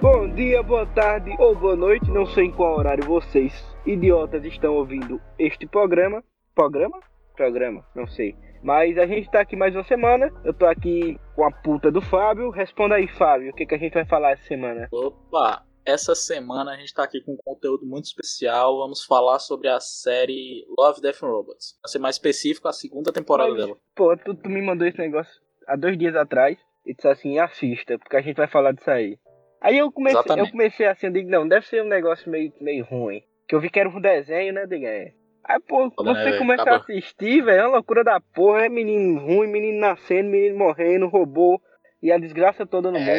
Bom dia, boa tarde ou boa noite, não sei em qual horário vocês, idiotas, estão ouvindo este programa. Programa? Programa, não sei. Mas a gente tá aqui mais uma semana. Eu tô aqui com a puta do Fábio. Responda aí, Fábio, o que, que a gente vai falar essa semana? Opa, essa semana a gente tá aqui com um conteúdo muito especial. Vamos falar sobre a série Love, Death and Robots. Pra ser mais específico, a segunda temporada Mas, dela. Pô, tu, tu me mandou esse negócio há dois dias atrás e disse assim, assista, porque a gente vai falar disso aí. Aí eu comecei, eu comecei assim, eu digo, não, deve ser um negócio meio, meio ruim. Que eu vi que era um desenho, né, diga? é. Aí, pô, você velho? começa a assistir, velho, é uma loucura da porra, é menino ruim, menino nascendo, menino morrendo, robô, e a desgraça toda no mundo.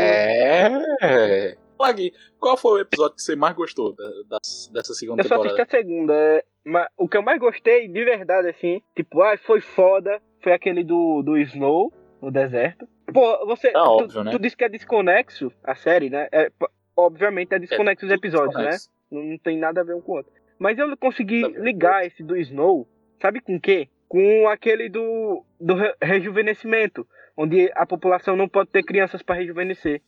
É. Lag, qual foi o episódio que você mais gostou da- das- dessa segunda Eu só assisti temporada? a segunda. é, mas o que eu mais gostei, de verdade, assim, tipo, ah, foi foda, foi aquele do, do Snow, no deserto. Pô, você. tu, óbvio, né? tu disse que é desconexo a série, né? É, obviamente é desconexo os episódios, né? Desconexo. Não, não tem nada a ver um com o outro. Mas eu consegui Tá ligar esse do Snow, sabe com o quê? Com aquele do, do re- rejuvenescimento, onde a população não pode ter crianças pra rejuvenescer.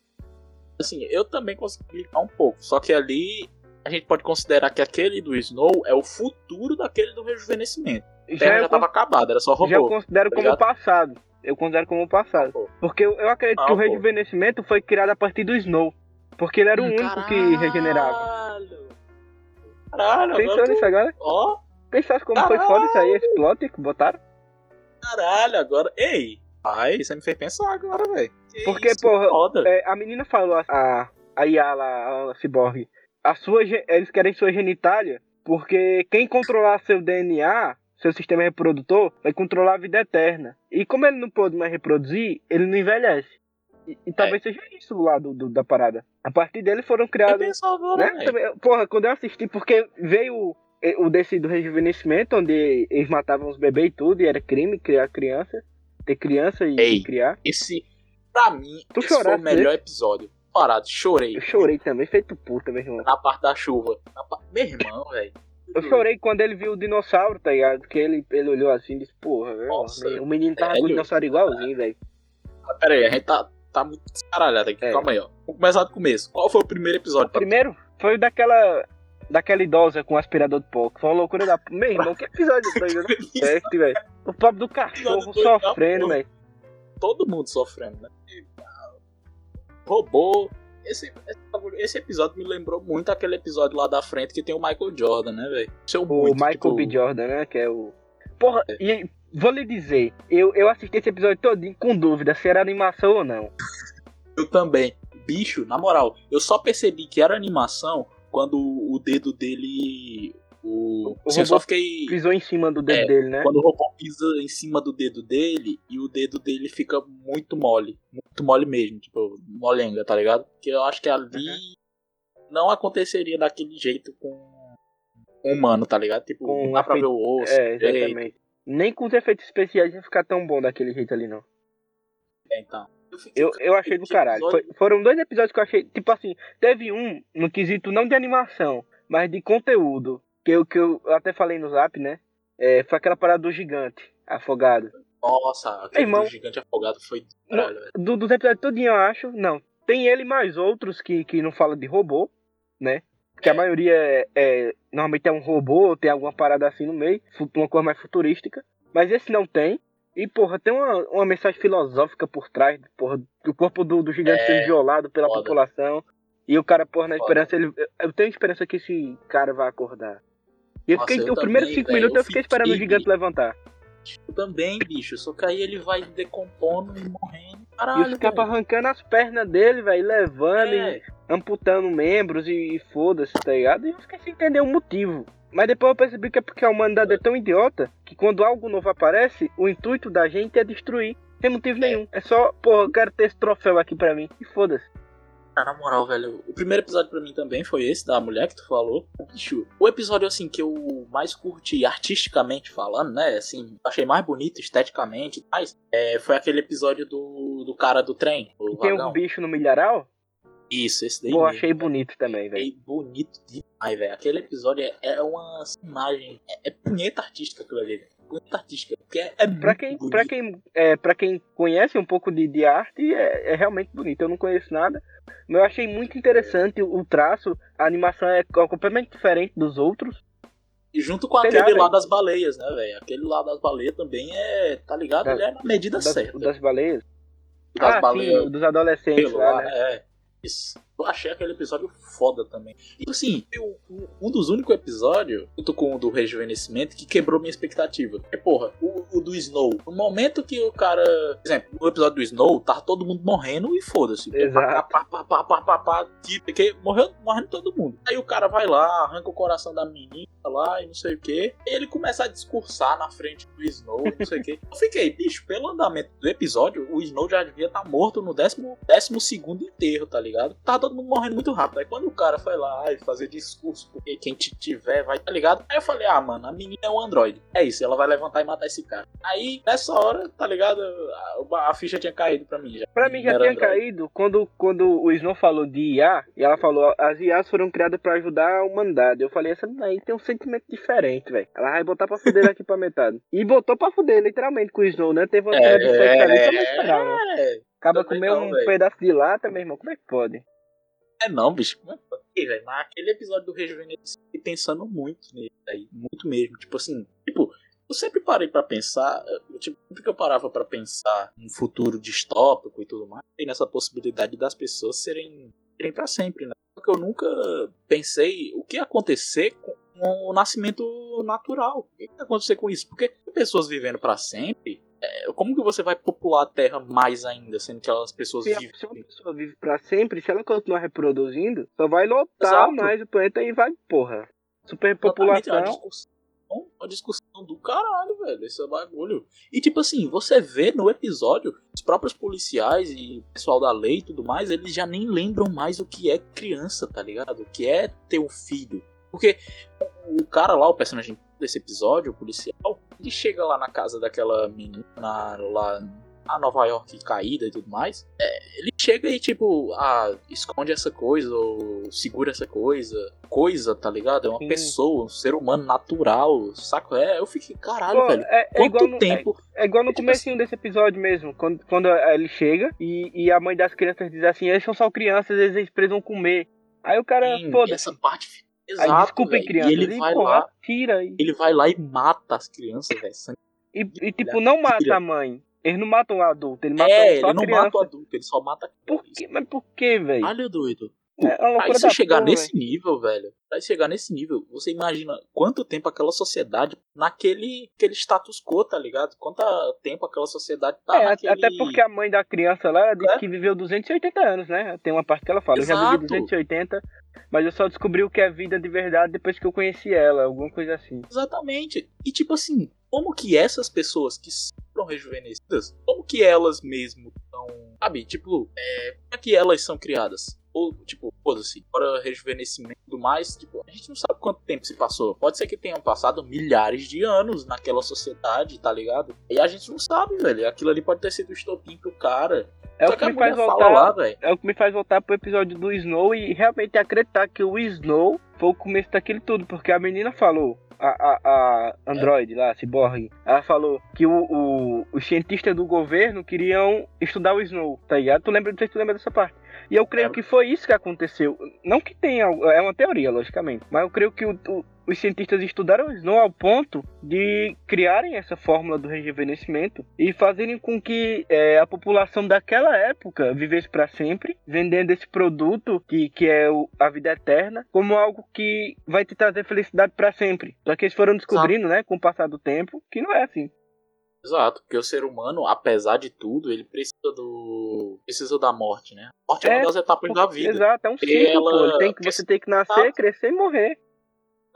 Assim, eu também consegui ligar um pouco. Só que ali a gente pode considerar que aquele do Snow é o futuro daquele do rejuvenescimento. Já, Terra já tava acabada, era só con- já eu robô. considero tá como ligado? passado. Eu considero como passado. Porque eu, eu acredito Ah, que o rejuvenescimento foi criado a partir do Snow. Porque ele era o único que regenerava. Caralho! Caralho, Pensou agora. nisso tu- agora? Ó, Pensasse como foi foda isso aí, esse plot que botaram? caralho, agora. Ei! Ai, você me fez pensar agora, velho. Que Porque, isso, porra. É, a menina falou, a, a Yala, a Cyborg, a sua, eles querem sua genitália porque quem controlar seu DNA, seu sistema reprodutor, vai controlar a vida eterna. E como ele não pode mais reproduzir, ele não envelhece. E, e talvez seja isso lá do, do- da parada. A partir dele foram Eu criados agora, né? Também- Porra, quando eu assisti, porque veio o- desse do rejuvenescimento, onde eles matavam os bebês e tudo, e era crime criar criança, ter criança e Ei. criar. Esse, pra mim, Tu esse foi o chorasse melhor episódio. Parado, chorei. Eu chorei também, feito puta, meu irmão. Na parte da chuva. Na Meu irmão, velho. Eu chorei quando ele viu o dinossauro, tá ligado? Porque ele, ele olhou assim e disse, porra, velho, Nossa, o menino tava com o dinossauro igualzinho, velho. Ah, Pera aí, a gente tá, tá muito descaralhado aqui. É. Calma aí, ó. Vamos começar do começo. Qual foi o primeiro episódio? pra- Primeiro, foi o daquela. Daquela idosa com aspirador de pó, que foi uma loucura da. Meu irmão, que episódio doido, né? Esse, velho. O pobre do cachorro sofrendo, porra. velho. Todo mundo sofrendo, né? Robô. Esse, esse, episódio me lembrou muito aquele episódio lá da frente que tem o Michael Jordan, né, velho? O muito, Michael tipo, B. Jordan, né? Que é o. Porra, e vou lhe dizer, eu, eu assisti esse episódio todinho com dúvida se era animação ou não. Eu também. Bicho, na moral, eu só percebi que era animação quando o dedo dele. O. O assim, só fiquei. Pisou em cima do dedo É, dele, né? Quando o robô pisa em cima do dedo dele e o dedo dele fica muito mole. Muito mole mesmo, tipo, molenga, tá ligado? Porque eu acho que ali não aconteceria daquele jeito com um humano, tá ligado? Tipo, Com não dá pra ver o osso. É, exatamente. Nem com os efeitos especiais ia ficar tão bom daquele jeito ali, não. É, então. Eu, Eu, achei do caralho. Foi- foram dois episódios que eu achei. Tipo assim, teve um no quesito não de animação, mas de conteúdo. Que eu, que eu até falei no zap, né? É, foi aquela parada do gigante afogado. Nossa, aquele Irmão. do gigante afogado foi do dos episódios todinho, eu acho. Não. Tem ele mais outros que, que não falam de robô, né? Porque É. a maioria é, é- Normalmente é um robô, tem alguma parada assim no meio, uma coisa mais futurística. Mas esse não tem. E, porra, tem uma, uma mensagem filosófica por trás, porra, do corpo do, do gigante É, sendo violado pela foda. população. E o cara, porra, na Foda. esperança, ele. Eu tenho esperança que esse cara vai acordar. E eu Nossa, fiquei, eu os primeiros também, cinco velho, minutos eu eu fiquei esperando o gigante levantar. Eu também, bicho. Só que aí ele vai decompondo e morrendo. E Caralho, os caras arrancando as pernas dele, velho, levando e É. amputando membros e, e foda-se, tá ligado? E eu fiquei sem entender o motivo. Mas depois eu percebi que é porque a humanidade é tão idiota que quando algo novo aparece, o intuito da gente é destruir. Sem motivo nenhum. É só, porra, eu quero ter esse troféu aqui pra mim. E foda-se. Ah, na moral, velho, o primeiro episódio pra mim também foi esse, da mulher que tu falou. Bicho, o episódio, assim, que eu mais curti artisticamente falando, né, assim, achei mais bonito esteticamente, mas é, foi aquele episódio do, do cara do trem, E tem vagão. um bicho no milharal, Isso, esse daí pô, mesmo. achei bonito também, velho. Achei bonito demais, velho. Aquele episódio é, é uma imagem, é, é punheta artística aquilo ali, velho. Punheta artística. Porque é, é Pra quem, pra quem, é, pra quem conhece um pouco de, de arte, é, é realmente bonito. Eu não conheço nada, mas eu achei muito interessante o, o traço. A animação é completamente diferente dos outros. E junto com Sei aquele lá, lá das baleias, né, velho? Aquele lá das baleias também é, tá ligado? Da- Ele é na medida Das, certa. das baleias. das ah, baleias sim, dos adolescentes lá, lá, né? é. Isso. Eu achei aquele episódio foda também. E assim, eu- um dos únicos episódios, junto com o do rejuvenescimento, que quebrou minha expectativa. Porque, porra, o, o do Snow. No momento que o cara. Por exemplo, no episódio do Snow, tava todo mundo morrendo e foda-se. Exato. Pá, pá, pá, pá, pá, pá, que- porque morreu, morrendo todo mundo. Aí o cara vai lá, arranca o coração da menina lá e não sei o que. Ele começa a discursar na frente do Snow e não sei o que. Eu fiquei, bicho, pelo andamento do episódio, o Snow já devia estar morto no décimo, décimo segundo enterro, tá ligado? Tava todo mundo morrendo muito rápido. Aí quando o cara foi lá ai, fazer discurso, porque quem te tiver vai, tá ligado? Aí eu falei, ah, mano, a menina é um androide. É isso, ela vai levantar e matar esse cara. Aí, nessa hora, tá ligado? A, a ficha tinha caído pra mim já. Pra mim já tinha androide. caído quando, quando o Snow falou de IA, e ela falou, as IAs foram criadas pra ajudar a humanidade. Eu falei, essa daí tem um sentimento diferente, velho. Ela vai botar pra fuder daqui pra metade. E botou pra fuder, literalmente, com o Snow, né? Teve uma cena de sexo ali que eu não esperava. é, Acaba não, um pedaço de lata, meu irmão. Como é que pode? É não, bicho. Como é que pode? Ei, velho, mas aquele episódio do Rejuvenescimento, eu pensando muito nele aí. Muito mesmo. Tipo assim, tipo, eu sempre parei pra pensar, tipo, sempre que eu parava pra pensar um futuro distópico e tudo mais, e nessa possibilidade das pessoas serem, serem pra sempre, né? Porque eu nunca pensei o que ia acontecer com o nascimento natural. O que ia acontecer com isso? Porque pessoas vivendo pra sempre, como que você vai popular a Terra mais ainda, sendo que as pessoas Se, vivem se uma pessoa vive pra sempre, se ela continuar reproduzindo, só vai lotar Exato. mais o planeta e vai, porra. Exatamente, é uma Superpopulação. discussão, uma discussão do caralho, velho, esse bagulho. E tipo assim, você vê no episódio, os próprios policiais e o pessoal da lei e tudo mais, eles já nem lembram mais o que é criança, tá ligado? O que é ter um filho. Porque o cara lá, o personagem desse episódio, o policial, ele chega lá na casa daquela menina lá a Nova York caída e tudo mais, é, ele chega e tipo, ah, esconde essa coisa, ou segura essa coisa, coisa, tá ligado? É uma Sim. pessoa, um ser humano natural, saco? É, eu fiquei, caralho, Pô, velho. é, é Quanto igual no, tempo? É, é igual no Tipo comecinho desse episódio mesmo, quando, quando ele chega e, e a mãe das crianças diz assim, eles são só crianças, eles precisam comer. Aí o cara, Sim, foda-se. essa parte. Aí Exato, desculpem velho. crianças. E ele e, vai pô, lá, tira. E, ele vai lá e mata as crianças, velho. e, e, tipo, não mata atira. a mãe. Eles não matam o adulto, eles matam É, só ele a não criança. mata o adulto, ele só mata a Por criança. quê? Mas por quê, velho? Olha, doido. É Aí você chegar porra, nesse nível, velho, pra chegar nesse nível, você imagina quanto tempo aquela sociedade naquele aquele status quo, tá ligado? Quanto tempo aquela sociedade tá É, naquele... até porque a mãe da criança lá disse É. que viveu 280 anos, né? Tem uma parte que ela fala, eu já Exato. vivi 280, mas eu só descobri o que é vida de verdade depois que eu conheci ela, alguma coisa assim. Exatamente. E tipo assim, como que essas pessoas que foram rejuvenescidas, como que elas mesmo são, sabe, tipo, é, como é que elas são criadas? Ou, tipo, foda-se, fora rejuvenescimento e tudo mais, tipo, a gente não sabe quanto tempo se passou. Pode ser que tenham passado milhares de anos naquela sociedade, tá ligado? E a gente não sabe, velho. Aquilo ali pode ter sido o estopim pro cara. É Só o que a me faz voltar. lá. É o que me faz voltar pro episódio do Snow e realmente acreditar que o Snow foi o começo daquilo tudo, porque a menina falou, a, a, a Android lá, a Cyborg, ela falou que o, o, os cientistas do governo queriam estudar o Snow, tá ligado? Tu lembra, não sei se tu lembra dessa parte. E eu creio Lembro. que foi isso que aconteceu. Não que tenha, é uma teoria, logicamente, mas eu creio que o- o- os cientistas estudaram o Snow ao ponto de criarem essa fórmula do rejuvenescimento e fazerem com que é, a população daquela época vivesse para sempre, vendendo esse produto que, que é o- a vida eterna como algo que vai te trazer felicidade para sempre. Só que eles foram descobrindo, né, com o passar do tempo, que não é assim. Exato, porque o ser humano, apesar de tudo, ele precisa do. precisa da morte, né? A morte é, É, uma das etapas da vida. Exato, é um ciclo, ela- Tem que, você tem que nascer, crescer e morrer.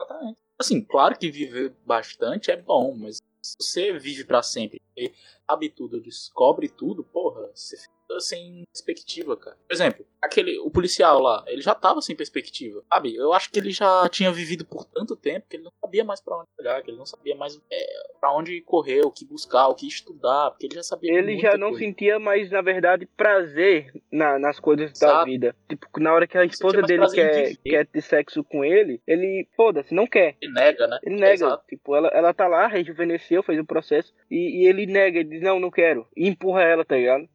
Exatamente. Assim, claro que viver bastante é bom, mas se você vive pra sempre e sabe tudo, descobre tudo, porra, você fica sem perspectiva, cara. Por exemplo, aquele, o policial lá, ele já tava sem perspectiva, sabe? Eu acho que ele já tinha vivido por tanto tempo que ele não sabia mais para onde olhar, que ele não sabia mais é, para onde correr, o que buscar, o que estudar, porque ele já sabia Ele já não coisa. sentia mais, na verdade, prazer na, nas coisas Exato. da vida. Tipo, na hora que a esposa dele quer, quer ter sexo com ele, ele, foda-se, não quer. Ele nega, né? Ele nega, Exato. tipo, ela, ela tá lá, rejuvenesceu, fez o processo, e, e ele nega, ele diz, não, não quero. E empurra ela, tá ligado?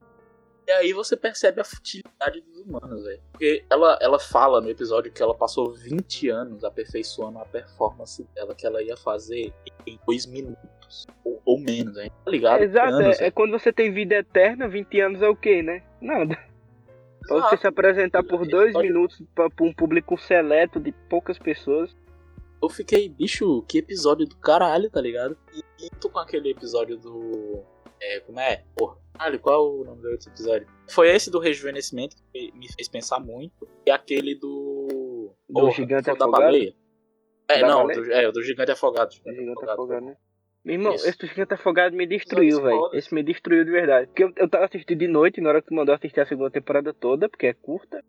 E aí você percebe a futilidade dos humanos, velho. Porque ela, ela fala no episódio que ela passou 20 anos aperfeiçoando a performance dela, que ela ia fazer em 2 minutos. Ou, ou menos, hein? Tá ligado? Exato, Anos, é, é quando você tem vida eterna, 20 anos é o quê, né? Nada. Pra você se apresentar por dois Pode- minutos pra um público seleto de poucas pessoas. Eu fiquei, bicho, que episódio do caralho, tá ligado? E, e tô com aquele episódio do. É, como é? Porra, caralho, qual é o nome do outro episódio? Foi esse do rejuvenescimento que me fez pensar muito. E aquele do. Do gigante foi o da afogado? baleia. É, Da não, baleia? do, é, do gigante afogado. O gigante afogado, né? Meu irmão, Isso. esse do gigante afogado me destruiu, velho. Esse me destruiu de verdade. Porque eu, eu tava assistindo de noite, na hora que tu mandou assistir a segunda temporada toda, porque é curta.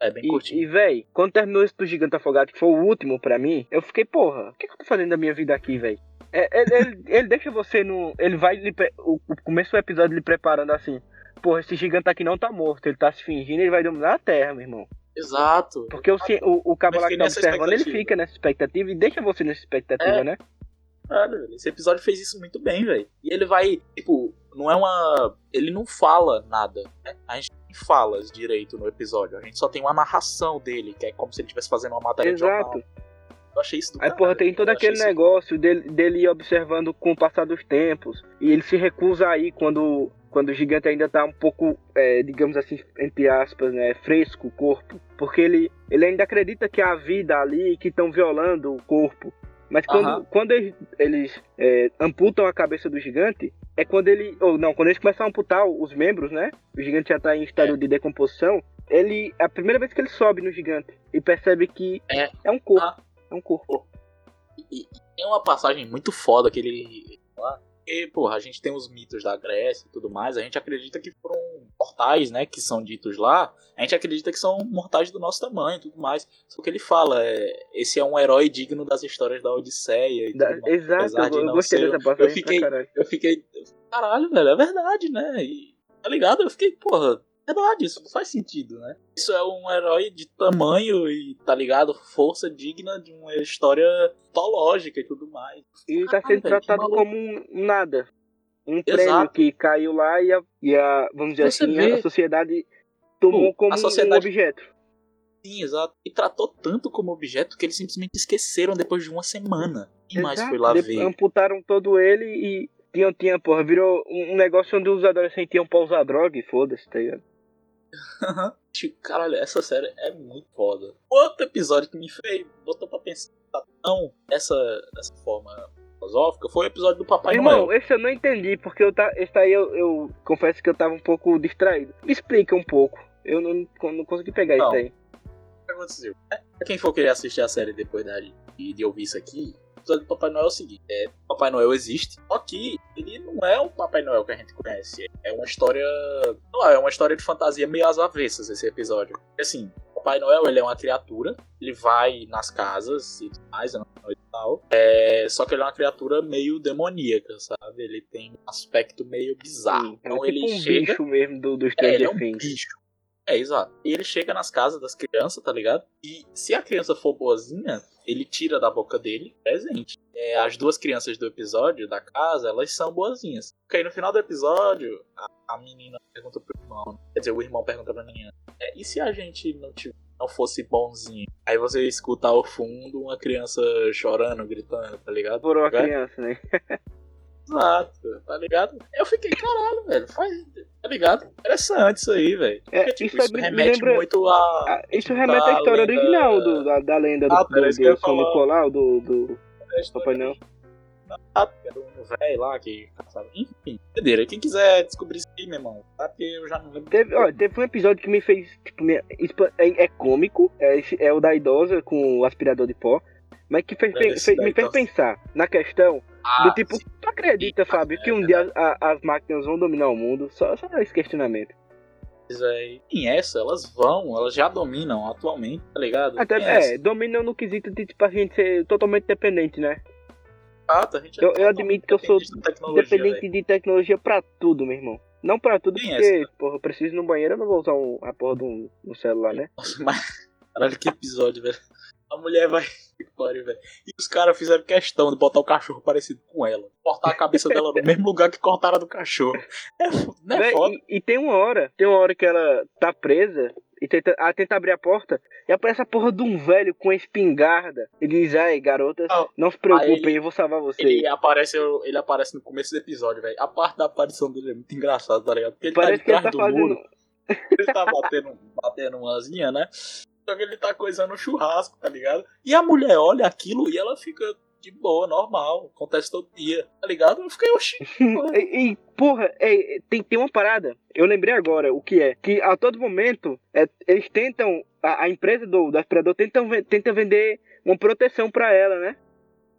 É bem E, curtinho. e velho, quando terminou esse do gigante afogado, que foi o último pra mim, eu fiquei, porra, o que, que eu tô fazendo da minha vida aqui, velho? É, ele, ele, ele deixa você no. Ele vai. lhe O, o começo do episódio lhe preparando assim. Porra, esse gigante aqui não tá morto, ele tá se fingindo, ele vai dominar a terra, meu irmão. Exato. Porque o, o, o cabo lá que tá observando, ele fica nessa expectativa e deixa você nessa expectativa, É. né? Velho, esse episódio fez isso muito bem, velho. E ele vai, tipo, não é uma. Ele não fala nada. né? A gente não fala direito no episódio. A gente só tem uma narração dele, que é como se ele estivesse fazendo uma matéria de Exato. jornal. Eu achei isso do Aí, porra, tem todo aquele isso- negócio dele, dele ir observando com o passar dos tempos. E ele se recusa aí quando, quando o gigante ainda tá um pouco, é, digamos assim, entre aspas, né, fresco o corpo. Porque ele, ele ainda acredita que há vida ali, que estão violando o corpo. Mas quando, Aham. quando eles, eles, é, amputam a cabeça do gigante, é quando ele. Ou não, quando eles começam a amputar os membros, né? O gigante já tá em estado É. de decomposição. Ele. É a primeira vez que ele sobe no gigante e percebe que É. um corpo. Ah. É um corpo. E, e tem uma passagem muito foda que ele. lá. Porque, porra, a gente tem os mitos da Grécia e tudo mais, a gente acredita que mortais, né, que são ditos lá, a gente acredita que são mortais do nosso tamanho e tudo mais. Só que ele fala, é, esse é um herói digno das histórias da Odisseia e Da- exato, apesar eu não gostei ser- dessa passagem eu fiquei- caralho. Eu fiquei, caralho, velho, é verdade, né? E, tá ligado? Eu fiquei, porra, é verdade, isso faz sentido, né? Isso é um herói de tamanho e, tá ligado? Força digna de uma história mitológica e tudo mais. E ele tá sendo tratado como um nada. Um Exato. prêmio que caiu lá e a, e a vamos dizer Você assim, vê. a sociedade tomou Pô, como a um sociedade- objeto. Sim, exato. E tratou tanto como objeto que eles simplesmente esqueceram depois de uma semana. Quem mais foi lá de- ver? Amputaram todo ele e tinha, tinha, porra, virou um negócio onde os adolescentes iam pra usar droga e foda-se, tá ligado? Caralho, essa série é muito foda. Outro episódio que me fez, botou pra pensar tão dessa, dessa forma filosófica foi o episódio do Papai Irmão, Noel. esse eu não entendi, porque eu tá, esse aí eu, eu confesso que eu tava um pouco distraído. Me explica um pouco. Eu não, não consegui pegar Não. isso aí. O que aconteceu? É, Pra quem for querer assistir a série depois da, de, de ouvir isso aqui, o episódio do Papai Noel é o seguinte: é, Papai Noel existe, só que ele não é o Papai Noel que a gente conhece. É uma história. Lá, é uma história de fantasia meio às avessas esse episódio. Assim, Papai Noel ele é uma criatura, ele vai nas casas e tudo mais, na noite e tal. É, só que ele é uma criatura meio demoníaca, sabe? Ele tem um aspecto meio bizarro. Sim, é então tipo ele um chega. bicho mesmo do, do É, Stranger ele é um bicho. É, exato. E ele chega nas casas das crianças, tá ligado? E se a criança for boazinha, ele tira da boca dele presente. É, as duas crianças do episódio, da casa, elas são boazinhas. Porque aí no final do episódio, a, a menina pergunta pro irmão. Quer dizer, o irmão pergunta pra menina. É, e se a gente não, tiv- não fosse bonzinho? Aí você escuta ao fundo uma criança chorando, gritando, tá ligado? Por uma É? criança, né? Exato, tá ligado? Eu fiquei, caralho, velho, faz, tá ligado? Interessante isso aí, velho. É, Porque, tipo, isso isso, remete lembra- muito a. Ah, isso remete à a história lenda- original do, da, da lenda do, Ah, do, ia do São. Nicolau, do, do a história Papai Noel. Era um velho lá que caçava. Enfim, entendeu? Quem quiser descobrir isso aí, meu irmão, tá? Porque eu já não lembro. Teve, ó, teve um episódio que me fez, tipo, é, é cômico, é, é o da idosa com o aspirador de pó, mas que fez, É, fez- da me fez pensar na questão Ah, do tipo, sim. tu acredita, Sim, Fábio, que um é dia a- as máquinas vão dominar o mundo? Só, só esse questionamento. véi, em essa, elas vão, elas já dominam atualmente, tá ligado? Até, é, dominam no quesito de, tipo, a gente ser totalmente dependente, né? Fato, a gente Eu- eu admito que eu sou tecnologia, Dependente véi. de tecnologia pra tudo, meu irmão. Não pra tudo, porque, essa. porra, eu preciso ir no banheiro, eu não vou usar um, a porra de um, um celular, né? Nossa, mas. Caralho, que episódio, velho. A mulher vai. Que pariu, velho. E os caras fizeram questão de botar o cachorro parecido com ela. Cortar a cabeça dela no mesmo lugar que cortaram a do cachorro. É, não é Véi, foda. e, e tem uma hora, tem uma hora que ela tá presa e tenta, ela tenta abrir a porta e aparece a porra de um velho com espingarda. E diz, ai, garotas, Ah, não se preocupem, ele- eu vou salvar vocês. Ele aparece, ele aparece no começo do episódio, velho. A parte da aparição dele é muito engraçada, tá ligado? Porque ele Parece tá que ele de tá trás do fazendo. muro. Ele tá batendo, batendo umazinha, né? Só que ele tá coisando o churrasco, tá ligado? E a mulher olha aquilo e ela fica de boa, normal. Acontece todo dia, tá ligado? Eu fiquei, oxi. E, e, porra, é, tem, tem uma parada. Eu lembrei agora o que é. Que a todo momento é, eles tentam. A, a empresa do, do aspirador tentam, ven- tenta vender uma proteção pra ela, né?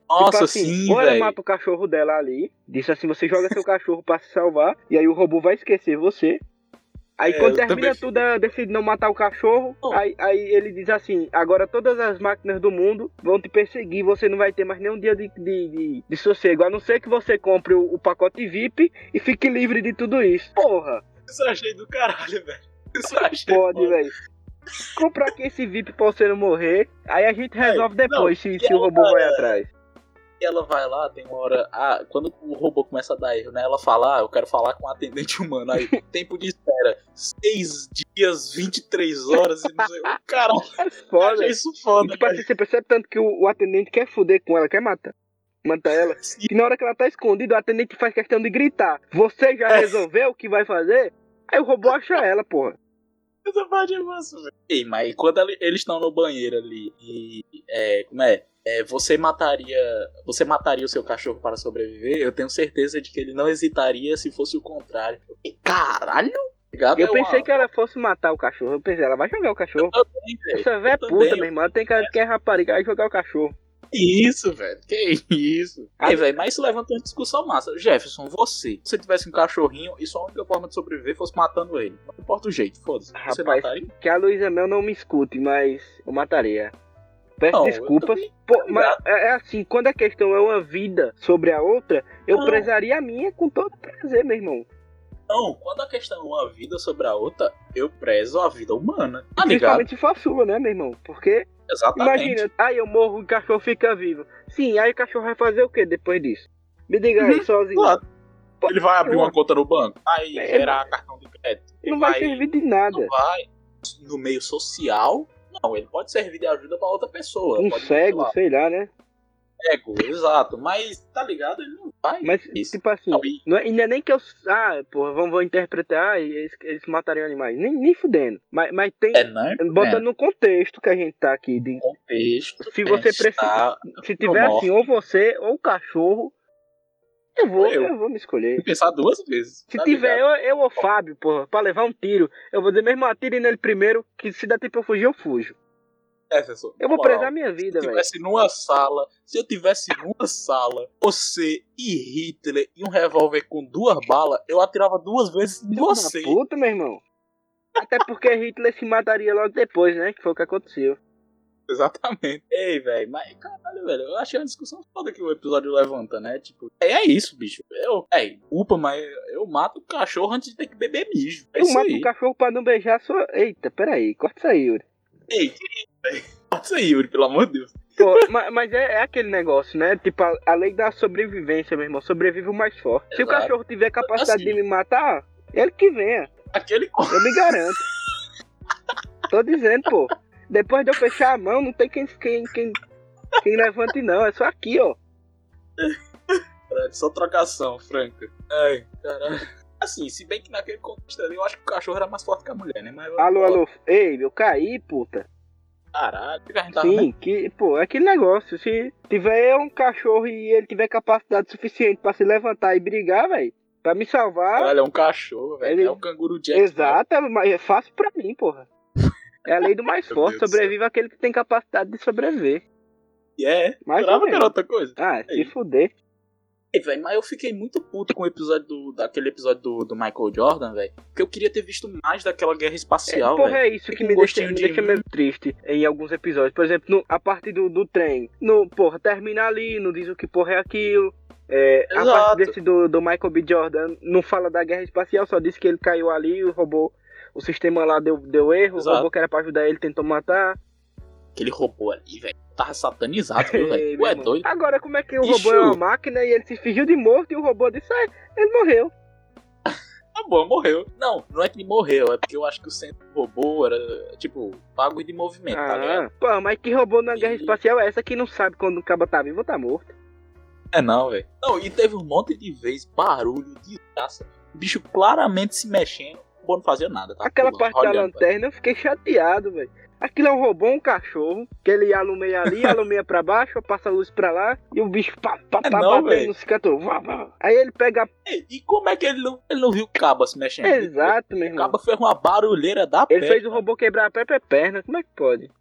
Nossa, tipo assim, sim, velho. mata o cachorro dela ali, disse assim, você joga seu cachorro pra se salvar, e aí o robô vai esquecer você. Aí É, quando termina também tudo, ela decide não matar o cachorro. Oh. Aí, aí ele diz assim: agora todas as máquinas do mundo vão te perseguir, você não vai ter mais nenhum dia de, de, de, de sossego. A não ser que você compre o, o pacote VIP e fique livre de tudo isso. Porra, Isso eu achei do caralho, velho. Isso eu achei pode, velho. Comprar aqui esse VIP pra você não morrer. Aí a gente resolve depois se, e se o ela- robô vai atrás. Ela vai lá, tem uma hora. Ah, quando o robô começa a dar erro, né? Ela fala, ah, eu quero falar com um atendente humano. Aí, tempo de espera: 6 dias, 23 horas e não sei. Caralho, É foda. isso foda, tipo assim, você percebe tanto que o, o atendente quer foder com ela, quer matar. Matar ela. Que na hora que ela tá escondida, o atendente faz questão de gritar. Você já É. resolveu o que vai fazer? Aí o robô acha ela, porra. Essa parte é massa, velho. Ei, mas quando ele- eles estão no banheiro ali e. É, como é? É, você mataria. Você mataria o seu cachorro para sobreviver? Eu tenho certeza de que ele não hesitaria se fosse o contrário. E, caralho! Ligado? Eu É pensei uma- que ela fosse matar o cachorro. Eu pensei, ela vai jogar o cachorro. também. Essa véia é puta, também. meu irmão. Tem cara que é rapariga vai jogar o cachorro. Isso, velho? Que isso? Ah, Ei, velho, mas isso levanta uma discussão massa. Jefferson, você, se você tivesse um cachorrinho e sua única forma de sobreviver fosse matando ele, não importa o jeito, foda-se. Você Rapaz, mataria? Que a Luísa Mel não me escute, mas eu mataria. Peço Não, desculpas. Pô, mas é é assim, quando a questão é uma vida sobre a outra, eu Não. prezaria a minha com todo prazer, meu irmão. Não, quando a questão é uma vida sobre a outra, eu prezo a vida humana. Tá? Principalmente se for a sua, né, meu irmão? Porque, Exatamente. imagina, aí eu morro e o cachorro fica vivo. Sim, aí o cachorro vai fazer o que depois disso? Me diga aí, Uhum, sozinho. Claro. Ele vai abrir uma conta no banco, vai É, gerar cartão de crédito. Não ele vai servir de nada. Não vai. No meio social, não, ele pode servir de ajuda pra outra pessoa. Um cego, sei lá, né? cego, exato. Mas, tá ligado? Ele não vai. Mas, isso. tipo assim, Não, e- não é, não é nem que eu. Ah, porra, vamos, vamos interpretar, ah, eles, eles matariam animais. Nem, nem fudendo. Mas, mas tem. É, né? Botando no contexto que a gente tá aqui. De, contexto. se você está- precisa. Se tiver morto. assim, ou você ou o cachorro, eu vou, Eu. eu. vou me escolher. Tem que pensar duas vezes. Se tá tiver ligado? eu, eu ou Fábio, porra, pra levar um tiro, eu vou dizer mesmo, atire nele primeiro, que se dá tempo eu fugir, eu fujo. Jefferson, Eu na vou moral, prezar minha Se vida, eu velho. tivesse numa sala, se eu tivesse numa sala, você e Hitler e um revólver com duas balas, eu atirava duas vezes em você. Puta, meu irmão. Até porque Hitler se mataria logo depois, né? Que foi o que aconteceu. Exatamente. Ei, velho, mas caralho, velho, eu achei uma discussão foda que o episódio levanta, né? Tipo, é, é isso, bicho. Eu, é, culpa, mas eu mato o cachorro antes de ter que beber mijo. É eu isso mato aí. o cachorro pra não beijar a sua. Eita, peraí, corta isso aí, Yuri. Ei, que isso, velho? Pode ser Yuri, pelo amor de Deus. Pô, ma- mas é, é aquele negócio, né? Tipo, a, a lei da sobrevivência, meu irmão. Sobrevive o mais forte. Se o Exato. cachorro tiver capacidade Assim. de me matar, ele que venha. Aquele Eu me garanto. Tô dizendo, pô. Depois de eu fechar a mão, não tem quem, quem, quem, quem levante, não. É só aqui, ó. Caralho, só trocação, franca. Ai, caralho. Assim, se bem que naquele contexto ali, eu acho que o cachorro era mais forte que a mulher, né? Mas, Alô, alô. Ei, eu caí, puta. Caralho, o que a gente tava Sim, que, pô, é aquele negócio. Se tiver um cachorro e ele tiver capacidade suficiente pra se levantar e brigar, velho, pra me salvar, Caralho, é um cachorro, velho. Ele- É um canguru Jack. exato, mas é fácil pra mim, porra. É a lei do mais forte, sobrevive aquele que tem capacidade de sobreviver. E é. Ou que era outra coisa. Ah, se Aí. fuder. velho, mas eu fiquei muito puto com o episódio do, daquele episódio do, do Michael Jordan, velho. Porque eu queria ter visto mais daquela guerra espacial, é, porra, velho. é isso que me deixa, me deixa meio triste em alguns episódios. Por exemplo, no, a parte do, do trem. No, porra, termina ali, não diz o que porra é aquilo. É, a parte desse do, do Michael B. Jordan não fala da guerra espacial, só diz que ele caiu ali e roubou. O sistema lá deu, deu erro, Exato. o robô que era pra ajudar ele tentou matar. Aquele robô ali, velho. Tava satanizado, viu, velho? Ué, doido. Agora, como é que o robô é uma máquina e ele se fingiu de morto e o robô disse, ah, ele morreu. Tá bom, morreu. Não, não é que ele morreu, é porque eu acho que o centro do robô era, tipo, pago de movimento, tá ah, tá ligado? Pô, mas que robô na e... guerra espacial é essa que não sabe quando o cabo tá vivo ou tá morto? É não, velho. Não, e teve um monte de vezes barulho, de graça. O bicho claramente se mexendo, robô não fazia nada, tá? Aquela parte da lanterna véio. eu fiquei chateado, velho. Aquilo é um robô, um cachorro, que ele alumeia ali, alumeia pra baixo, passa a luz pra lá, e o bicho pá, pá, é pá, não, batendo no cicator. Aí ele pega. E, e, como é que ele não, ele não viu o cabo se mexendo? Exato, meu irmão. O cabo fez uma barulheira da Ele fez o robô quebrar a própria perna, como é que pode?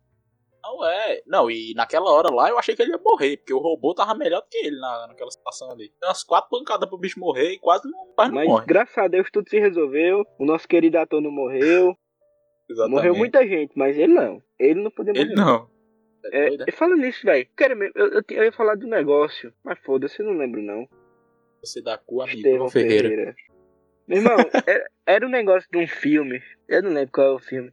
Não é. Não, e naquela hora lá eu achei que ele ia morrer, porque o robô tava melhor do que ele na, naquela situação ali. Tem umas quatro pancadas pro bicho morrer e quase não, quase Mas, não morre. graças a Deus tudo se resolveu. O nosso querido ator não morreu. Exatamente. Morreu muita gente, mas ele não. Ele não podia morrer. Ele não. É, é, é fala nisso, velho. Eu, eu, eu, ia falar do negócio, mas foda-se, não lembro não. Você dá cu, amigo Estevão Ferreira. Ferreira. Meu irmão, era, era um negócio de um filme. Eu não lembro qual é o filme.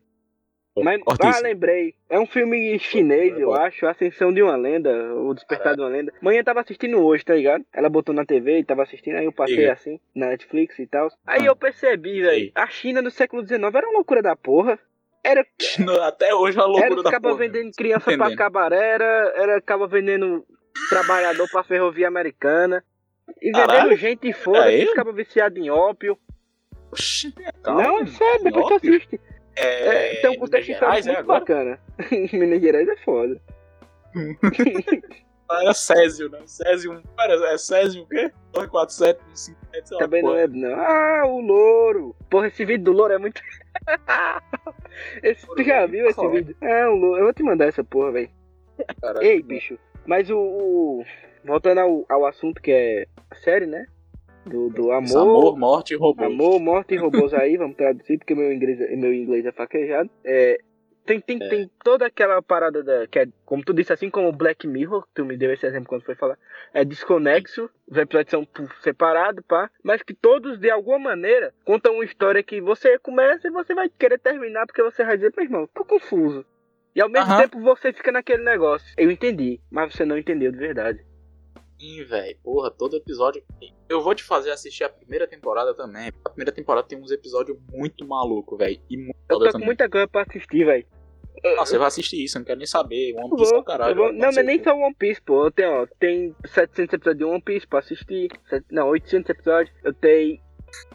Mas, ah, lembrei. É um filme chinês, eu acho. Ascensão de uma Lenda, ou Despertar de uma Lenda. Manhã tava assistindo hoje, tá ligado? Ela botou na TV e tava assistindo, aí eu passei assim, na Netflix e tal. Aí ah. eu percebi, velho, a China no século XIX era uma loucura da porra. Era. Até hoje é uma loucura era, da porra. Era vendendo criança pra cabaré, era, era acaba vendendo trabalhador pra ferrovia americana. E vendendo Caralho? gente fora, é ficava viciado em ópio. Oxi, não, é sério, depois tu assiste. É, é, tem um contexto é muito é bacana. Minas Gerais é foda. Era Césio, né? Césio. Era, é Césio o quê? 247, 57, Também não é, não. Ah, o louro. Porra, esse vídeo do louro é muito. esse, tu já viu esse vídeo? É, o louro. Eu vou te mandar essa porra, velho. Ei, bicho. Mas o. o... Voltando ao, ao assunto que é a série, né? Do, do amor, amor, morte e robôs. Amor, morte e robôs aí, vamos traduzir, porque meu inglês, meu inglês é faquejado. É, tem, tem, é. tem toda aquela parada da, que é, como tu disse, assim como Black Mirror, tu me deu esse exemplo quando foi falar, é desconexo, os episódios são separados, pá, mas que todos, de alguma maneira, contam uma história que você começa e você vai querer terminar, porque você vai dizer, meu irmão, tô confuso. E ao mesmo tempo você fica naquele negócio. Eu entendi, mas você não entendeu de verdade. Sim, velho. Porra, todo episódio. Eu vou te fazer assistir a primeira temporada também. A primeira temporada tem uns episódios muito malucos, velho. E muito Eu tô com muita coisa pra assistir, velho. Ah, você vai assistir isso, eu não quero nem saber. One Piece vou, caralho. Vou... Não, mas nem só One Piece, pô. Eu tenho, ó, tem 700 episódios de One Piece pra assistir. Não, 800 episódios. Eu tenho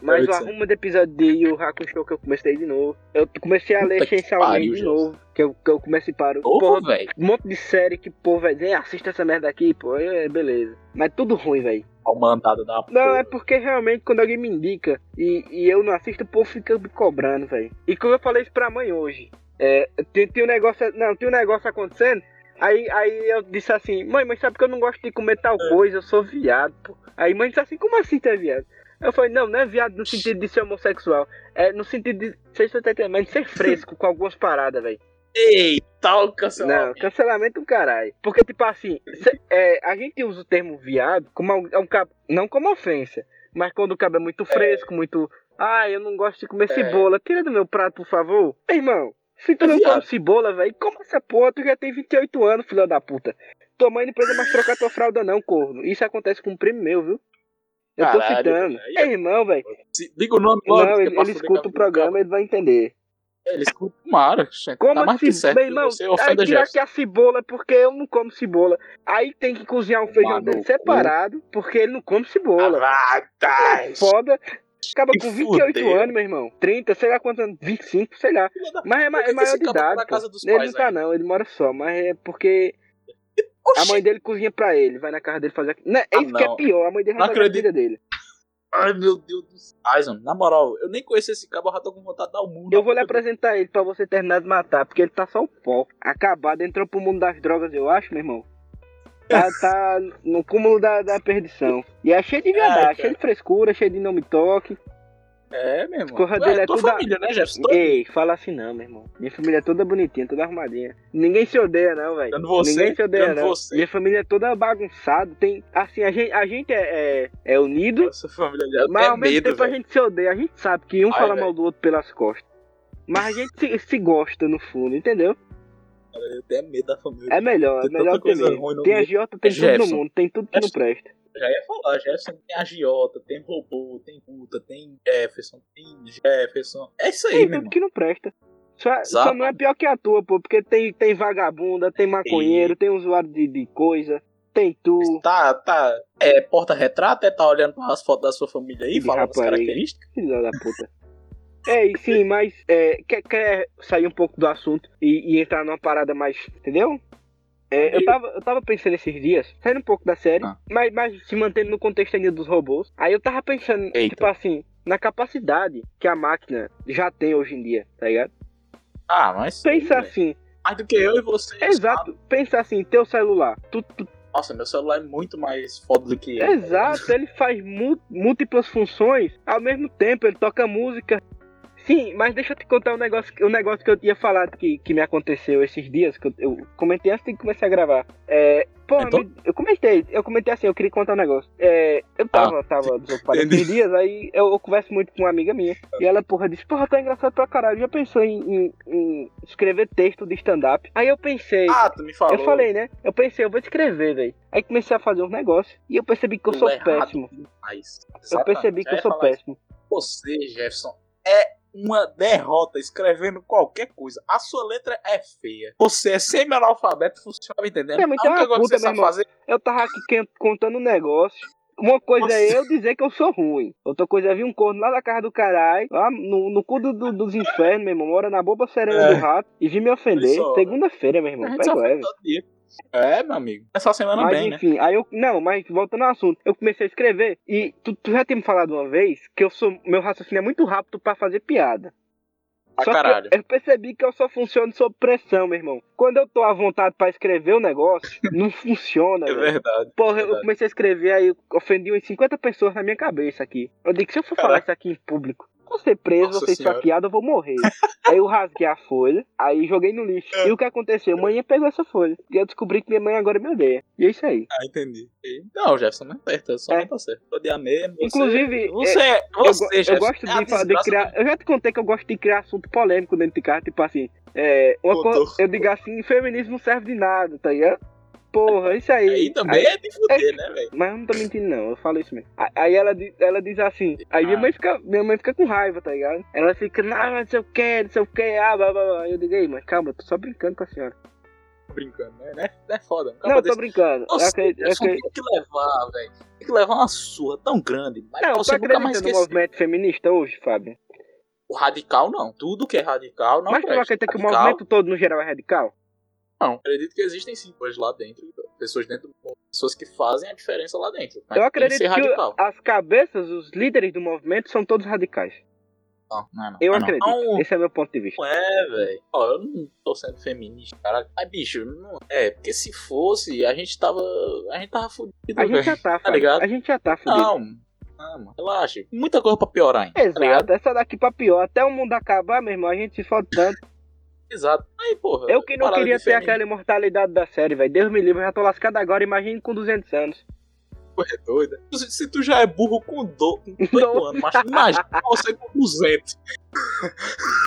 mais um arrumo de episódio de Yu Hakusho que eu comecei de novo. Eu comecei a ler Chainsaw Man de novo. Que eu, que eu comecei e paro. Porra, velho. Um monte de série que, pô, dizer, assista essa merda aqui, pô. É, beleza. Mas tudo ruim, velho. Mandado da Não, é porque realmente quando alguém me indica e, e eu não assisto, o povo fica me cobrando, velho. E como eu falei isso pra mãe hoje, é, tem, tem um negócio. Não, tem um negócio acontecendo. Aí, aí eu disse assim, mãe, mas sabe que eu não gosto de comer tal é. coisa, eu sou viado, pô. Aí mãe disse assim, como assim tu é viado? Eu falei, não, não é viado no sentido de ser homossexual. É no sentido de ser, de ser fresco com algumas paradas, velho. Eita, o cancelamento. Não, cancelamento do caralho. Porque, tipo assim, cê, é, a gente usa o termo viado como um, um não como ofensa, mas quando o cabo é muito fresco, é. muito. Ah, eu não gosto de comer é. cebola. Tira do meu prato, por favor. Ei, irmão, se tu é não come cebola, velho, como essa porra, tu já tem 28 anos, filho da puta. Tua mãe não precisa mais trocar tua fralda, não, corno. Isso acontece com um primo meu, viu? Eu Caralho, tô citando. Aí, é irmão, velho. Liga o nome logo. Não, ele, ele escuta o programa, ele vai entender. É, ele escuta o Mara. Como tá mais que certo, bem, irmão, aí tirar que a cebola porque eu não como cebola. Aí tem que cozinhar um feijão Mano, dele separado, porque ele não come cebola. Ah, tá. É foda. Acaba com 28 fudeu. anos, meu irmão. 30, sei lá quantos anos, 25, sei lá. Mas é, é maior de idade. Ele não tá, não, ele mora só. Mas é porque Oxi. A mãe dele cozinha pra ele, vai na casa dele fazer aquilo. Não, é ah, isso não. que é pior, a mãe dele vai fazer a vida dele. Ai, meu Deus do céu. Aizen, na moral, eu nem conheço esse cabo, eu já tô com vontade de dar o mundo. Eu vou lhe apresentar ele pra você terminar de matar, porque ele tá só o pó. Acabado, entrou pro mundo das drogas, eu acho, meu irmão. Tá, tá no cúmulo da, da perdição. E é cheio de viadagem, Ai, cheio de frescura, cheio de nome toque. É, meu irmão. Corra Ué, dele é tua tudo a- família, né, Jefferson? Ei, fala assim não, meu irmão. Minha família é toda bonitinha, toda arrumadinha. Ninguém se odeia, não, velho. Ninguém se odeia, não. você. Minha família é toda bagunçada. Tem. Assim, a gente, a gente é, é, é unido, Nossa família já mas tem ao mesmo medo, tempo a velho. gente se odeia. A gente sabe que um Ai, fala velho. mal do outro pelas costas. Mas a gente se, se gosta no fundo, entendeu? Eu tenho medo da família. É melhor, é Tem melhor tanta ter coisa mesmo. ruim no Tem agiota, tem É tudo no mundo, tem tudo que não presta. Já ia falar, Jefferson tem agiota, tem robô, tem puta, tem Jefferson, tem Jefferson. É isso aí, Tem tudo irmão. que não presta. Só, só não é pior que a tua, pô, porque tem, tem vagabunda, tem maconheiro, tem usuário de, de coisa, tem tu. Tá, tá. É porta-retrato, é tá olhando para as fotos da sua família aí, falando as características. Filha da puta. É, e sim, mas é, quer, quer sair um pouco do assunto e, e entrar numa parada mais. Entendeu? É, eu, tava, eu tava pensando esses dias, saindo um pouco da série, Ah. mas, mas se mantendo no contexto ainda dos robôs. Aí eu tava pensando, Eita. tipo assim, na capacidade que a máquina já tem hoje em dia, tá ligado? Ah, mas. Pensa velho. assim, Mais do que eu e você. exato, pensa assim, teu celular. Tu, tu- Nossa, meu celular é muito mais foda do que exato, ele faz múltiplas funções ao mesmo tempo, ele toca música. Sim, mas deixa eu te contar um negócio, um negócio que eu tinha falado que, que me aconteceu esses dias, que eu, eu comentei antes de começar a gravar. É, pô, Então? me- eu comentei, eu comentei assim, eu queria contar um negócio. É, eu tava, tava desocupado esses dias, aí eu, eu converso muito com uma amiga minha, e ela, porra, disse, porra, tá engraçado pra caralho, já pensou em, em- em escrever texto de stand-up? Aí eu pensei, Ah, tu me falou. eu falei, né? Eu pensei, eu vou escrever, velho. Aí comecei a fazer uns negócios, e eu percebi que eu Tu sou é péssimo. Eu percebi que eu sou péssimo. Você, Jefferson, é uma derrota escrevendo qualquer coisa. A sua letra é feia. Você é semi-analfabeto, funciona, entendendo? É, mas a única coisa que você sabe fazer Eu tava aqui contando um negócio. Uma coisa Você- é eu dizer que eu sou ruim. Outra coisa é vir um corno lá da casa do caralho, lá no, no cu do- do- dos infernos, meu irmão. Mora na boba serena É. do rato e vir me ofender. Segunda-feira, meu irmão. Pega leve. É, meu amigo. É só semana Mas bem, né? enfim, aí eu. Não, mas voltando ao assunto, eu comecei a escrever e tu, tu já tinha me falado uma vez que eu sou. Meu raciocínio é muito rápido pra fazer piada. Só caralho. eu, eu percebi que eu só funciono sob pressão, meu irmão. Quando eu tô à vontade pra escrever o negócio, não funciona, É verdade. Porra, eu verdade. comecei a escrever, aí eu ofendi umas 50 pessoas na minha cabeça aqui. Eu digo, se eu for falar Caraca. isso aqui em público, vou ser preso, Nossa vou ser Senhora. esfaqueado, eu vou morrer. aí eu rasguei a folha, aí joguei no lixo. É. E o que aconteceu? Manhã pegou essa folha. E eu descobri que minha mãe agora me odeia. E é isso aí. Ah, entendi. Não, Jefferson, não é certo. Só É. não tá certo. Odiar mesmo. Você, Inclusive, Você, Eu, você, go- eu Jefferson, gosto é de, fa- de criar. Eu já te contei que eu gosto de criar assunto polêmico dentro de casa, tipo assim. É, uma co- eu digo assim, feminismo não serve de nada, tá ligado? Porra, isso aí. Aí também é de fuder, né, velho? Mas eu não tô mentindo, não. Eu falo isso mesmo. Aí ela, ela diz assim. Aí minha Ah. mãe fica, minha mãe fica com raiva, tá ligado? Ela fica, não, não sei o que, não sei o que, ah, blá, blá, blá. Aí eu digo, ei, mãe, calma, eu tô só brincando com a senhora. Brincando, né? Não é, é foda. Um não, eu tô brincando. Nossa, Jefferson acredito- tem que levar, velho. Tem que levar uma surra tão grande. Mas Não, você nunca mais no movimento feminista hoje, Fábio? O radical, não. Tudo que é radical não Mas tu acredita que o movimento todo no geral é radical? Não, acredito que existem sim coisas lá dentro, pessoas dentro pessoas que fazem a diferença lá dentro. Mas Eu tem acredito que radical. as cabeças, os líderes do movimento são todos radicais. Não, não, é não. Eu acredito. Não, Esse é meu ponto de vista. não é, velho. Ó, eu não tô sendo feminista, caralho. Mas, bicho, não é. Porque se fosse, a gente tava. A gente tava fudido, A gente já tá, Fábio. ligado? A gente já tá fudido. Não, mano. Relaxa. Muita coisa pra piorar ainda. Tá? Exato, essa daqui pra pior. Até o mundo acabar, meu irmão, a gente se fode tanto. Exato. Aí, porra. Eu que não queria ter aquela imortalidade da série, velho. Deus me livre, eu já tô lascado agora, imagine com 200 anos. é doida. Se, se tu já é burro com do- com 18 anos, mas imagina você com 200.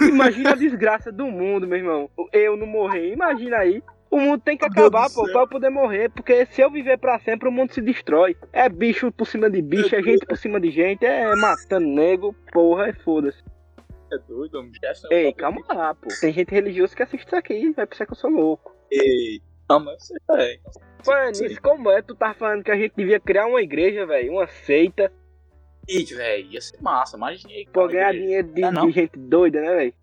Imagina a desgraça do mundo, meu irmão. Eu não morrer, imagina aí. O mundo tem que acabar, pô, pra eu poder morrer. Porque se eu viver pra sempre, o mundo se destrói. É bicho por cima de bicho, é gente por cima de gente, é matando nego, porra, é foda-se. É doido, homem. Jefferson, Ei, calma lá, pô. Tem gente religiosa que assiste isso aqui, vai pensar que eu sou louco. Ei, mas você é. Mano, isso como é? Tu tá falando que a gente devia criar uma igreja, velho, uma seita, Ih, velho, ia ser massa. Imagina aí. cara, ganhar dinheiro de, É, de gente doida, né, velho?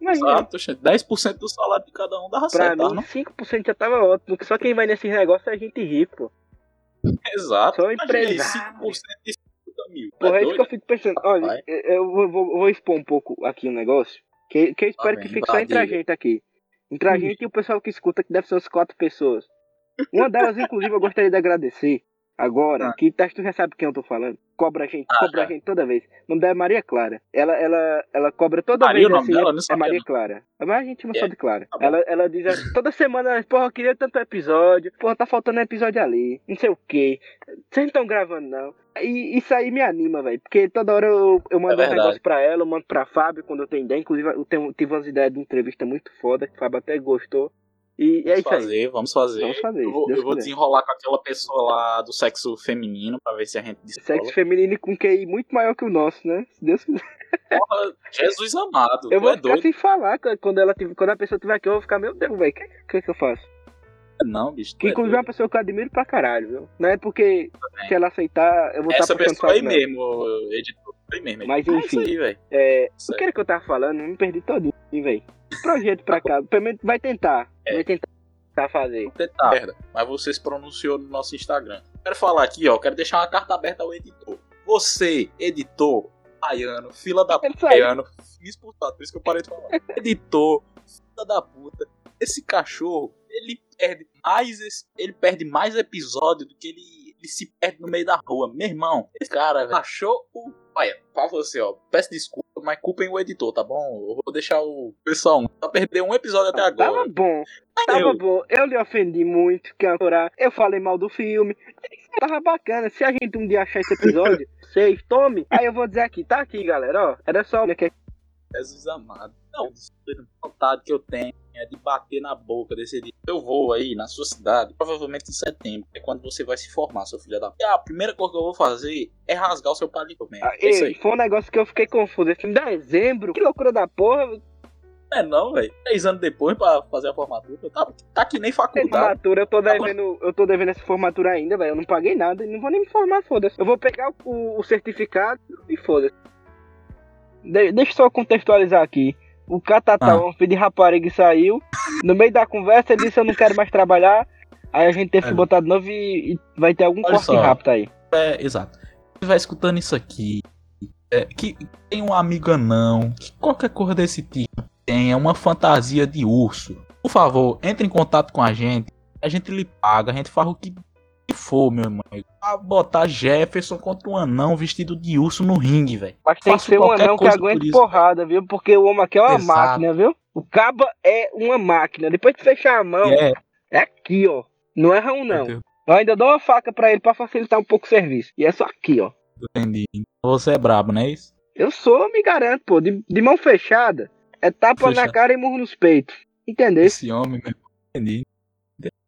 Exato, gente. 10% do salário de cada um dava pra certo, mim, não? 5% já tava ótimo, porque só quem vai nesses negócios é gente rica, pô. Exato. Aí, empresário. 5% de 50 mil. Porra, é isso doido? que eu fico pensando. Olha, Vai. eu vou, vou- vou expor um pouco aqui um negócio, que, que eu espero Tá que fique só entre a gente aqui. Entre a gente e o pessoal que escuta, que deve ser umas quatro pessoas. Uma delas, inclusive, eu gostaria de agradecer agora, Ah. que Teste tu já sabe quem eu tô falando. Cobra a gente, Ah, cobra a já. gente toda vez. O nome dela é Maria Clara. Ela, ela, ela cobra toda Maria, vez assim. dela? é- é, Maria. Clara. Mas a gente chama só É. de Clara. Tá ela, ela diz assim, toda semana, porra, eu queria tanto episódio. Porra, tá faltando um episódio ali. Não sei o quê. Vocês não estão gravando, não. E isso aí me anima, velho. Porque toda hora eu, eu mando É um negócio pra ela, eu mando pra Fábio quando eu tenho ideia. Inclusive, eu tenho, tive umas ideias de entrevista muito foda, que o Fábio até gostou. E é Vamos isso aí. fazer, vamos fazer. Vamos fazer. Eu vou, eu vou desenrolar com aquela pessoa lá do sexo feminino pra ver se a gente descola. Sexo feminino com QI muito maior que o nosso, né? Se Deus quiser. Porra, Jesus amado. Eu vou é ficar doido? sem falar quando, ela tiver, quando a pessoa tiver aqui. Eu vou ficar, meu Deus, velho. O que, que, que eu faço? Não, bicho. Que é inclusive é uma pessoa que eu admiro pra caralho, viu? Não é porque Também. se ela aceitar, eu vou estar Essa puxando pessoa aí mesmo, editor. Aí mesmo. Mas, É enfim. isso aí. É, o aí. que era que eu tava falando? Eu me perdi todinho, velho. Projeto pra cá. Pelo menos vai tentar. É. Vai tentar fazer. tentar. Merda, mas você se pronunciou no nosso Instagram. Quero falar aqui, ó. Quero deixar uma carta aberta ao editor. Você, editor, baiano, fila da aí. baiano, me expulsado, por isso que eu parei de falar. Editor, fila da puta. Esse cachorro, ele perde mais esse- ele perde mais episódio do que ele, ele se perde no meio da rua. Meu irmão, esse cara velho, achou o. Olha, pra você, ó. Peço desculpa, mas culpem o editor, tá bom? Eu vou deixar o pessoal. Só perder um episódio até agora. Tava bom. Mas Tava eu- bom. Eu lhe ofendi muito, que agora eu falei mal do filme. Tava bacana. Se a gente um dia achar esse episódio, vocês tome. Aí eu vou dizer aqui, tá aqui, galera, ó. Era só que Jesus amado. Não, vontade que eu tenho é de bater na boca desse dia. Eu vou aí na sua cidade, provavelmente em setembro, é quando você vai se formar, seu filho da. E a primeira coisa que eu vou fazer é rasgar o seu palito mesmo. Ah, É isso aí. foi um negócio que eu fiquei confuso. Esse em dezembro, que loucura da porra. É não, velho. Três anos depois pra fazer a formatura. Tá, tá que nem faculdade. formatura, eu tô Tá devendo, eu tô devendo essa formatura ainda, velho. Eu não paguei nada e não vou nem me formar, foda-se. Eu vou pegar o, o certificado e foda-se. De- deixa eu só contextualizar aqui. O Catatá, Ah. um filho de rapariga, saiu. No meio da conversa, ele disse: Eu não quero mais trabalhar. Aí a gente teve que É. botar de novo e, e vai ter algum Olha corte só. rápido aí. É, exato. Se vai escutando isso aqui, é, que tem um amigo anão, que qualquer coisa desse tipo tenha uma fantasia de urso, por favor, entre em contato com a gente. A gente lhe paga, a gente faz o que for, meu irmão. A botar Jefferson contra um anão vestido de urso no ringue, velho. Mas tem que Faço ser um anão que aguente porrada, viu? Porque o homem aqui é uma Exato. máquina, viu? O caba é uma máquina. Depois de fechar a mão, É, é aqui, ó. Não erra um, não. Eu ainda dou uma faca pra ele pra facilitar um pouco o serviço. E é só aqui, ó. entendi. Você é brabo, não é isso? Eu sou, me garanto, pô. De, de mão fechada, é tapa Fecha. na cara e murro nos peitos. Entendeu? Esse homem, meu. Entendi.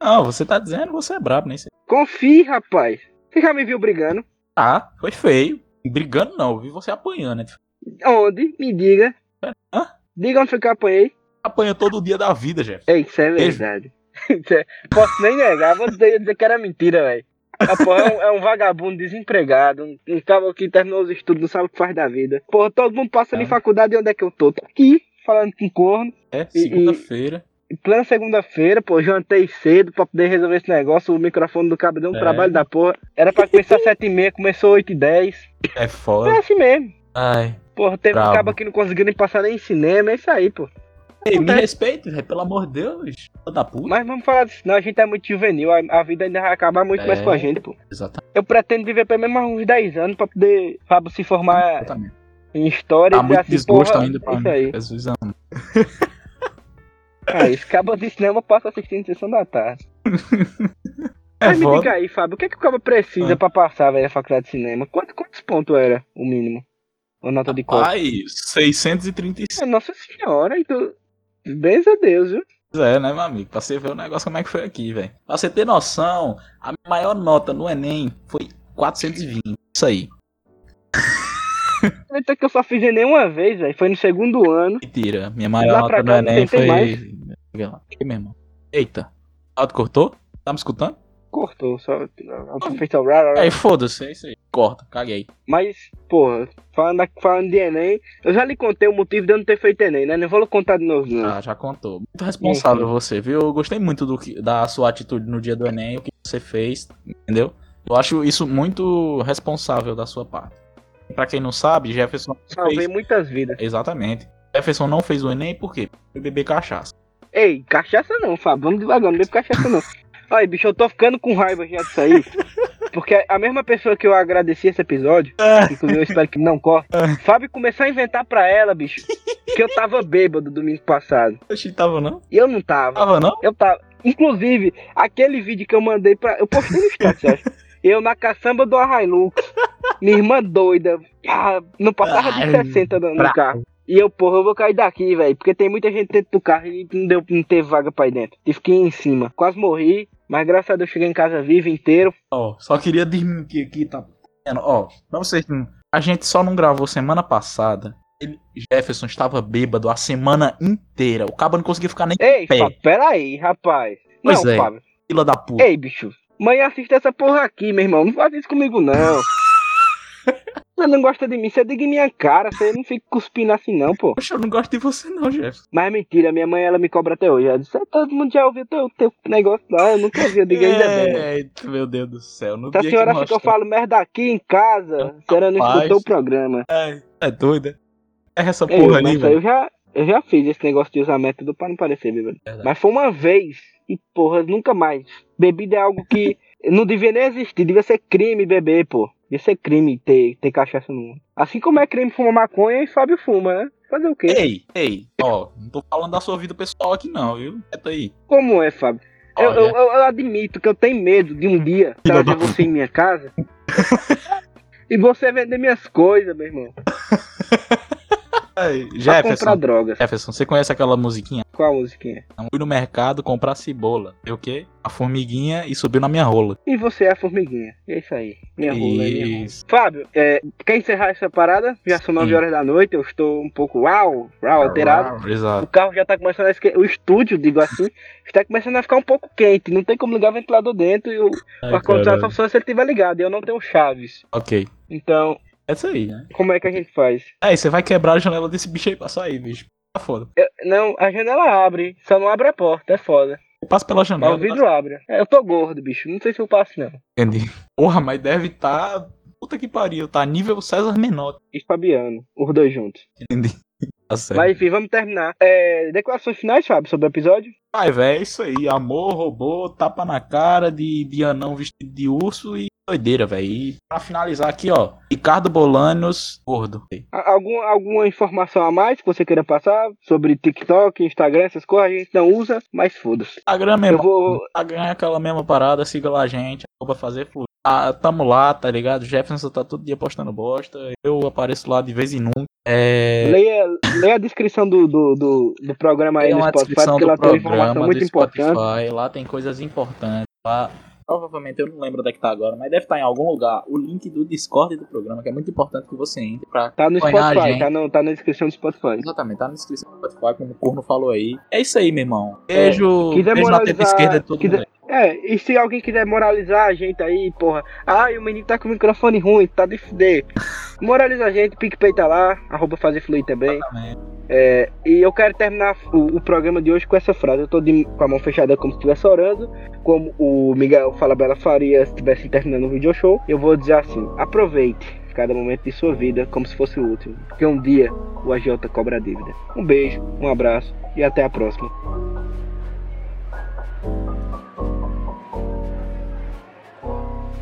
Não, você tá dizendo, você é brabo, nem sei. Confie, rapaz. Você já me viu brigando? Ah, foi feio. Brigando não, eu vi você apanhando. né? Onde? Me diga. Hã? Diga onde foi que eu apanhei. Apanha todo dia da vida, Jeff. É, isso é verdade. É- Posso nem negar, vou dizer, dizer que era mentira, velho. Ah, é, um, é um vagabundo desempregado, um, um que terminou os estudos, não sabe o que faz da vida. Porra, todo mundo passa ali É. em faculdade e onde é que eu tô? Tô aqui, falando com corno. É, segunda-feira. Plena segunda-feira, pô, jantei cedo pra poder resolver esse negócio. O microfone do cabo deu um É. trabalho da porra. Era pra começar às 7h30, começou 8h10. É É foda. assim mesmo. Ai. Porra, teve um cabo que não conseguiu nem passar nem em cinema, é isso aí, pô. Ei, me respeite, velho, pelo amor de Deus. Da puta. Mas vamos falar disso, não, a gente é muito juvenil, a, a vida ainda vai acabar muito É. mais com a gente, pô. Exatamente. Eu pretendo viver pelo menos uns 10 anos pra poder Fábio se formar em história Tá e muito assim, desgosto porra, ainda pra é isso mim. Jesus ama. Ah, esse cabo de cinema passa assistindo sessão da tarde. É Mas me diga aí, Fábio, o que é que o cabo precisa Ah. pra passar, velho, a faculdade de cinema? Quantos, quantos pontos era o mínimo? Ou nota de corte? Ai, 635. É, Nossa senhora, então. Benza a Deus, viu? É, né, meu amigo? Pra você ver o negócio como é que foi aqui, velho. Pra você ter noção, a minha maior nota no Enem foi 420. Isso aí. Até que eu só fiz Enem uma vez, velho. Foi no segundo ano. Mentira. Minha maior nota no cá não Enem foi. mais. Vê lá. Aqui, meu irmão. Eita. Auto cortou? Tá me escutando? Cortou, só. Fez o. Aí, foda-se, é isso aí. Corta, caguei. Mas, porra, falando, falando de Enem, eu já lhe contei o motivo de eu não ter feito Enem, né? Não vou contar de novo, não. Ah, já contou. Muito responsável você, viu? Eu gostei muito do que, da sua atitude no dia do Enem, o que você fez, entendeu? Eu acho isso muito responsável da sua parte. Pra quem não sabe, Jefferson Salvei fez... muitas vidas. Exatamente. Jefferson não fez o Enem por quê? Foi beber cachaça. Ei, cachaça não, Fábio. Vamos devagar, não bebo cachaça não. Ai, bicho, eu tô ficando com raiva já disso aí. Porque a mesma pessoa que eu agradeci esse episódio, É. inclusive eu espero que não corte, Fábio começou a inventar pra ela, bicho, que eu tava bêbado domingo passado. Oxi, tava não? E eu não tava. Tava não? Eu tava. Inclusive, aquele vídeo que eu mandei pra. Eu postei no status, eu. Eu na caçamba do Hilux. Minha irmã doida. ah, não passava de Ai, 60 no, carro. E eu, porra, eu vou cair daqui, velho. Porque tem muita gente dentro do carro e não, deu, não teve vaga pra ir dentro. Tive que ir em cima. Quase morri. Mas graças a Deus cheguei em casa vivo inteiro. Ó, só queria dizer que aqui tá. Ó, pra vocês. A gente só não gravou semana passada. Ele, Jefferson estava bêbado a semana inteira. O cabo não conseguia ficar nem Ei, Pé. Fábio, peraí, rapaz. Pois não, é. Fábio. fila da puta. Ei, bicho. Mãe, assiste essa porra aqui, meu irmão. Não faz isso comigo, não. Você não gosta de mim, você diga em minha cara. Você não fica cuspindo assim, não, pô. Poxa, eu não gosto de você não, Jefferson. Mas mentira, minha mãe, ela me cobra até hoje. Ela disse, "Ah, todo mundo já ouviu teu, teu negócio lá. Eu nunca vi, eu digo ainda bem. né?" Eita, meu Deus do céu. No Se a senhora acha que eu falo merda aqui em casa, a senhora não escutou o programa. É, é doida. É essa porra mas ali, aí eu velho. já, eu já fiz esse negócio de usar método pra não parecer bêbado. Verdade. Mas foi uma vez e, porra, nunca mais. Bebida é algo que não devia nem existir, devia ser crime beber, pô. Devia ser crime ter, ter cachaça no mundo. Assim como é crime fumar maconha e Fábio fuma, né? Fazer o quê? Ei, ei, ó, não tô falando da sua vida pessoal aqui não, viu? Quieto aí. Como é, Fábio? Eu, eu, eu- admito que eu tenho medo de um dia trazer você em minha casa e você vender minhas coisas, meu irmão. Jefferson, comprar drogas. Jefferson, você conhece aquela musiquinha? Qual musiquinha? Eu fui no mercado comprar cebola. E o quê? A formiguinha e subiu na minha rola. E você é a formiguinha. É isso aí. Minha rola, é minha rola. Isso. Fábio, é, quer encerrar essa parada? Já são 9 Sim. horas da noite, eu estou um pouco uau, uau, alterado. O Exato. carro já tá começando a esque... O estúdio, digo assim, está começando a ficar um pouco quente. Não tem como ligar o ventilador dentro e o o ar-condicionado só se ele estiver ligado. E eu não tenho chaves. Ok. Então, É isso aí, né? como é que a gente faz? É, você vai quebrar a janela desse bicho aí pra sair, bicho. Tá foda. Eu- não, a janela abre, só não abre a porta, é foda. Eu passo pela Mas janela. o vidro abre. É, eu tô gordo, bicho. Não sei se eu passo, não. Entendi. Porra, mas deve tá. Puta que pariu, tá nível César Menor. E Fabiano, os dois juntos. Entendi. Tá certo. Mas enfim, vamos terminar. É, declarações finais, Fábio, sobre o episódio? Vai, velho, é isso aí. Amor, robô, tapa na cara de, de anão vestido de urso e doideira, velho. E pra finalizar aqui, ó. Ricardo Bolanos, gordo. Algum, alguma informação a mais que você queira passar sobre TikTok, Instagram, essas coisas? A gente não usa, mas foda-se. Instagram Eu mesmo. vou. Instagram é aquela mesma parada, siga lá a gente, arroba fazer fluir. Ah, tamo lá, tá ligado? Jefferson tá todo dia postando bosta. Eu apareço lá de vez em nunca. É. Leia, leia a descrição do, do, do, do programa aí no Spotify, descrição porque lá tem informação muito importante. Spotify, lá tem coisas importantes. Lá, provavelmente eu não lembro onde é que tá agora, mas deve estar em algum lugar. O link do Discord do programa, que é muito importante que você entre pra Tá no Spotify, gente. tá, no, tá na descrição do Spotify. Exatamente, tá na descrição do Spotify, como o Corno falou aí. É isso aí, meu irmão. Beijo, quiser beijo na teta esquerda de todo quiser- mundo. É, e se alguém quiser moralizar a gente aí, porra. Ai, o menino tá com o microfone ruim, tá de fuder. Moraliza a gente, PicPay tá lá, arroba fazer fluir também. É, e eu quero terminar o, o programa de hoje com essa frase. Eu tô de- com a mão fechada como se estivesse orando, como o Miguel Falabella faria se estivesse terminando o video show. Eu vou dizer assim: aproveite cada momento de sua vida como se fosse o último, porque um dia o agiota cobra a dívida. Um beijo, um abraço e até a próxima.